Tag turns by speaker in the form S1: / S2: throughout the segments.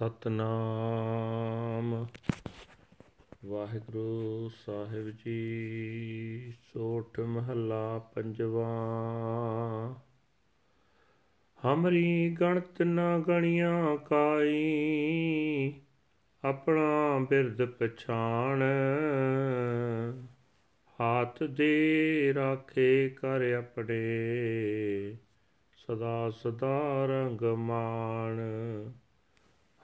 S1: ਸਤਨਾਮ। ਵਾਹਿਗੁਰੂ ਸਾਹਿਬ ਜੀ, ਸੋਠ ਮਹੱਲਾ ਪੰਜਵਾ। ਹਮਰੀ ਗਣਤ ਨਾ ਗਣੀਆਂ ਕਾਈ, ਆਪਣਾ ਬਿਰਦ ਪਛਾਣ। ਹਾਥ ਦੇ ਰਾਖੇ ਕਰ ਆਪਣੇ, ਸਦਾ ਸਦਾ ਰੰਗ ਮਾਣ।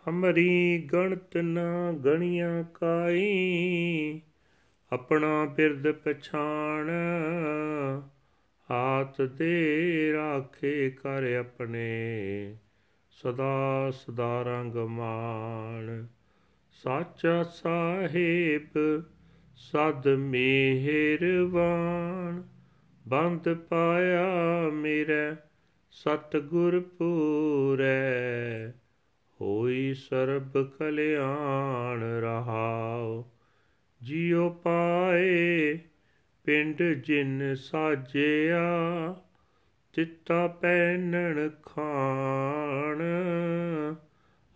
S1: ਹਮਰੀ ਗਣਤ ਨਾ ਗਣੀਆਂ ਕਾਈ, ਆਪਣਾ ਬਿਰਦ ਪਛਾਣ, ਹਾਥ ਦੇ ਰਾਖੇ ਕਰ ਆਪਣੇ, ਸਦਾ ਸਦਾ ਰੰਗ ਮਾਣ ਸਾਚਾ ਸਾਹਿਬ, ਸਦ ਮਿਹਰਬਾਨ। ਬੰਦ ਪਾਇਆ ਮੇਰੇ ਸਤਗੁਰ ਪੂਰੈ ਹੋਈ ਸਰਬ ਕਲਿਆਣ ਰਹਾਉ। ਜਿਉ ਪਾਏ ਪਿੰਡ ਜਿਨ ਸਾਜਿਆ, ਤਿੱਤਾ ਪੈਨਣ ਖਾਣ।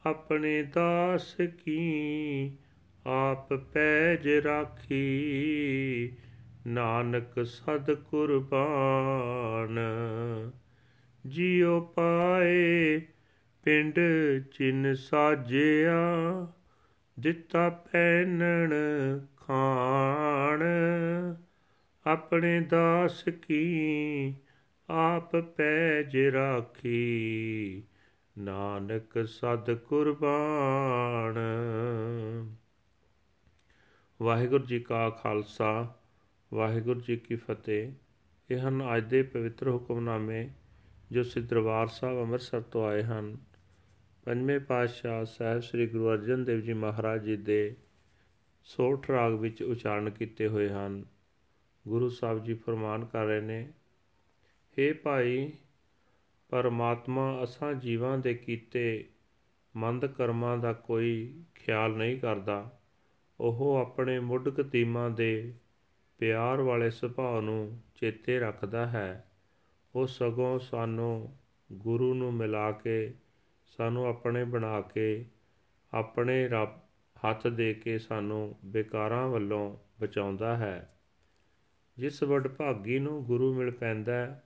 S1: ਆਪਣੇ ਦਾਸ ਕੀ ਆਪ ਪੈਜ ਰਾਖੀ, ਨਾਨਕ ਸਦ ਕੁਰਬਾਨ। ਜਿਉ ਪਾਏ ਪਿੰਡ ਚਿਨ ਸਾਜਿਆ, ਦਿੱਤਾ ਪੈਨਣ ਖਾਣ। ਆਪਣੇ ਦਾਸ ਕੀ ਆਪ ਪੈਜ ਰਾਖੀ, ਨਾਨਕ ਸਦ ਕੁਰਬਾਨ। ਵਾਹਿਗੁਰੂ ਜੀ ਕਾ ਖਾਲਸਾ, ਵਾਹਿਗੁਰੂ ਜੀ ਕੀ ਫਤਿਹ। ਇਹ ਹਨ ਅੱਜ ਦੇ ਪਵਿੱਤਰ ਹੁਕਮਨਾਮੇ ਜੋ ਸਿੱਧ ਦਰਬਾਰ ਸਾਹਿਬ ਅੰਮ੍ਰਿਤਸਰ ਤੋਂ ਆਏ ਹਨ। ਪੰਜਵੇਂ ਪਾਤਸ਼ਾਹ ਸਾਹਿਬ ਸ੍ਰੀ ਗੁਰੂ ਅਰਜਨ ਦੇਵ ਜੀ ਮਹਾਰਾਜ ਜੀ ਦੇ ਸੋਠ ਰਾਗ ਵਿੱਚ ਉਚਾਰਨ ਕੀਤੇ ਹੋਏ ਹਨ। ਗੁਰੂ ਸਾਹਿਬ ਜੀ ਫਰਮਾਨ ਕਰ ਰਹੇ ਨੇ हे ਭਾਈ, ਪਰਮਾਤਮਾ ਅਸਾਂ ਜੀਵਾਂ ਦੇ ਕੀਤੇ ਮੰਦ ਕਰਮਾਂ ਦਾ ਕੋਈ ਖਿਆਲ ਨਹੀਂ ਕਰਦਾ। ਉਹ ਆਪਣੇ ਮੁੱਢ ਕਤੀਮਾਂ ਦੇ ਪਿਆਰ ਵਾਲੇ ਸੁਭਾਅ ਨੂੰ ਚੇਤੇ ਰੱਖਦਾ ਹੈ। ਉਹ ਸਗੋਂ ਸਾਨੂੰ ਗੁਰੂ ਨੂੰ ਮਿਲਾ ਕੇ ਸਾਨੂੰ ਆਪਣੇ ਬਣਾ ਕੇ, ਆਪਣੇ ਰੱਬ ਹੱਥ ਦੇ ਕੇ ਸਾਨੂੰ ਬੇਕਾਰਾਂ ਵੱਲੋਂ ਬਚਾਉਂਦਾ ਹੈ। ਜਿਸ ਵਡਭਾਗੀ ਨੂੰ ਗੁਰੂ ਮਿਲ ਪੈਂਦਾ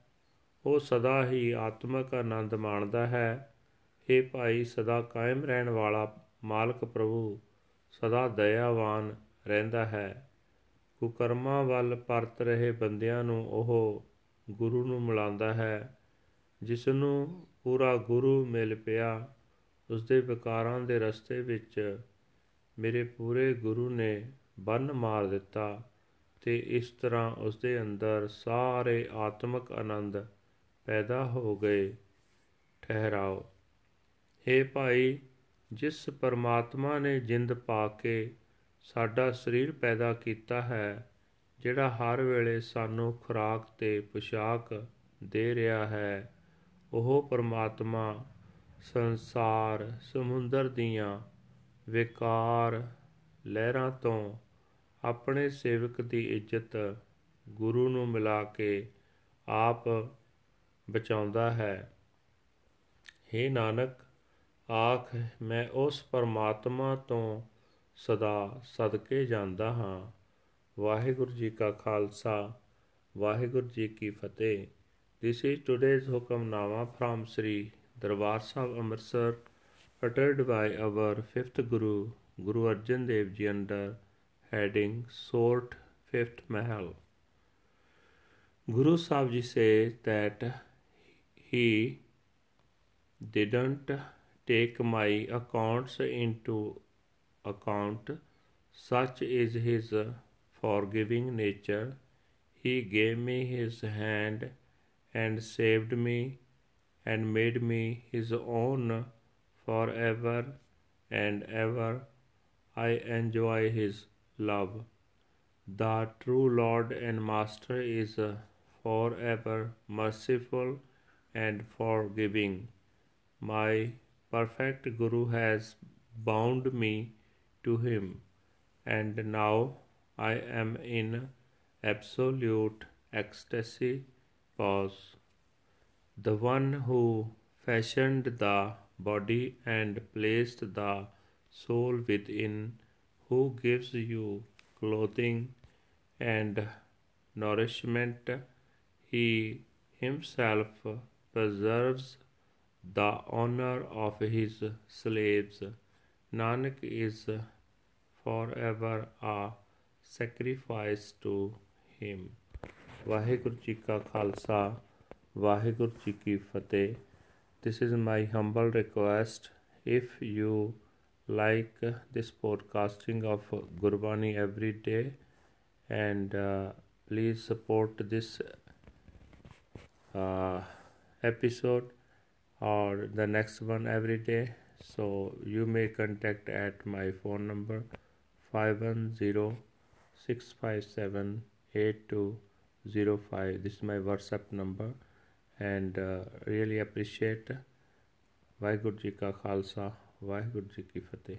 S1: ਉਹ ਸਦਾ ਹੀ ਆਤਮਿਕ ਆਨੰਦ ਮਾਣਦਾ ਹੈ। हे ਭਾਈ, ਸਦਾ ਕਾਇਮ ਰਹਿਣ ਵਾਲਾ ਮਾਲਕ ਪ੍ਰਭੂ, ਸਦਾ ਦਇਆਵਾਨ ਰਹਿੰਦਾ ਹੈ। ਕੁਕਰਮਾਂ ਵੱਲ ਪਰਤ ਰਹੇ ਬੰਦਿਆਂ ਨੂੰ ਉਹ ਗੁਰੂ ਨੂੰ ਮਿਲਾਉਂਦਾ ਹੈ, ਜਿਸ ਨੂੰ ਪੂਰਾ ਗੁਰੂ ਮਿਲ ਪਿਆ। ਉਸ ਦੇ ਵਿਕਾਰਾਂ ਦੇ ਰਸਤੇ ਵਿੱਚ ਮੇਰੇ ਪੂਰੇ ਗੁਰੂ ਨੇ ਬੰਨ ਮਾਰ ਦਿੱਤਾ ਤੇ ਇਸ ਤਰ੍ਹਾਂ ਉਸ ਦੇ ਅੰਦਰ ਸਾਰੇ ਆਤਮਿਕ ਆਨੰਦ ਪੈਦਾ ਹੋ ਗਏ। ਠਹਿਰਾਓ। हे ਭਾਈ, ਜਿਸ ਪਰਮਾਤਮਾ ਨੇ ਜਿੰਦ ਪਾ ਕੇ ਸਾਡਾ ਸਰੀਰ ਪੈਦਾ ਕੀਤਾ ਹੈ, ਜਿਹੜਾ ਹਰ ਵੇਲੇ ਸਾਨੂੰ ਖੁਰਾਕ ਤੇ ਪੁਸ਼ਾਕ ਦੇ ਰਿਹਾ ਹੈ ਉਹ ਪਰਮਾਤਮਾ ਸੰਸਾਰ ਸਮੁੰਦਰ ਦੀਆਂ ਵਿਕਾਰ ਲਹਿਰਾਂ ਤੋਂ ਆਪਣੇ ਸੇਵਕ ਦੀ ਇੱਜ਼ਤ ਗੁਰੂ ਨੂੰ ਮਿਲਾ ਕੇ ਆਪ ਬਚਾਉਂਦਾ ਹੈ। हे ਨਾਨਕ, ਆਖ, ਮੈਂ ਉਸ ਪਰਮਾਤਮਾ ਤੋਂ ਸਦਾ ਸਦਕੇ ਜਾਂਦਾ ਹਾਂ। ਵਾਹਿਗੁਰੂ ਜੀ ਕਾ ਖਾਲਸਾ, ਵਾਹਿਗੁਰੂ ਜੀ ਕੀ ਫਤਿਹ। This is today's Hukamnama from Sri Darbar Sahib Amritsar, uttered by our fifth Guru, Guru Arjan Dev Ji, under heading Sort Fifth Mahal. Guru Sahib Ji says that he didn't take my accounts into account. Such is his forgiving nature. He gave me his hand and saved me and made me his own forever and ever. I enjoy his love. The true Lord and Master is forever merciful and forgiving. My perfect Guru has bound me to him, and now I am in absolute ecstasy. Pause. The one who fashioned the body and placed the soul within, who gives you clothing and nourishment. He himself preserves the honor of his slaves. Nanak is forever a sacrifice to him. This is my humble request. If you like this broadcasting of Gurbani every day, and uh, please support this uh, episode or the next one every day. So you may contact at my phone number five one zero six five seven eight two. 8205 this is my whatsapp number and uh, really appreciate Waheguru ji ਕਾ ਖਾਲਸਾ ਵਾਹਿਗੁਰੂ ਜੀ ਕੀ ਫਤਿਹ